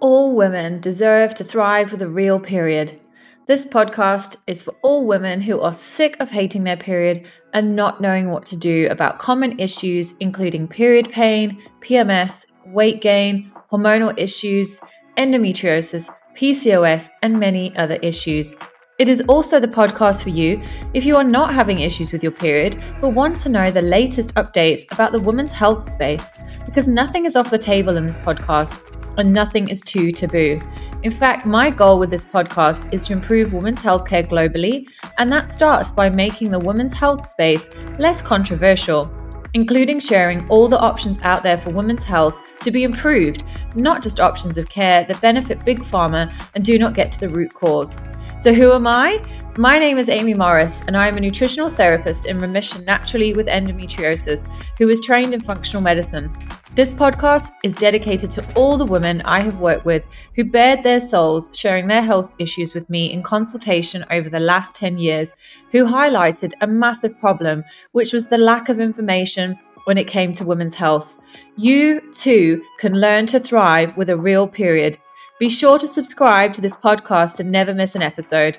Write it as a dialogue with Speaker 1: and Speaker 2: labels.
Speaker 1: All women deserve to thrive with a real period. This podcast is for all women who are sick of hating their period and not knowing what to do about common issues, including period pain, PMS, weight gain, hormonal issues, endometriosis, PCOS, and many other issues. It is also the podcast for you if you are not having issues with your period but want to know the latest updates about the women's health space, because nothing is off the table in this podcast and nothing is too taboo. In fact, my goal with this podcast is to improve women's healthcare globally, and that starts by making the women's health space less controversial, including sharing all the options out there for women's health to be improved, not just options of care that benefit big pharma and do not get to the root cause. So, who am I? My name is Amy Morris, and I am a nutritional therapist in remission naturally with endometriosis who was trained in functional medicine. This podcast is dedicated to all the women I have worked with who bared their souls sharing their health issues with me in consultation over the last 10 years, who highlighted a massive problem, which was the lack of information when it came to women's health. You too can learn to thrive with a real period. Be sure to subscribe to this podcast and never miss an episode.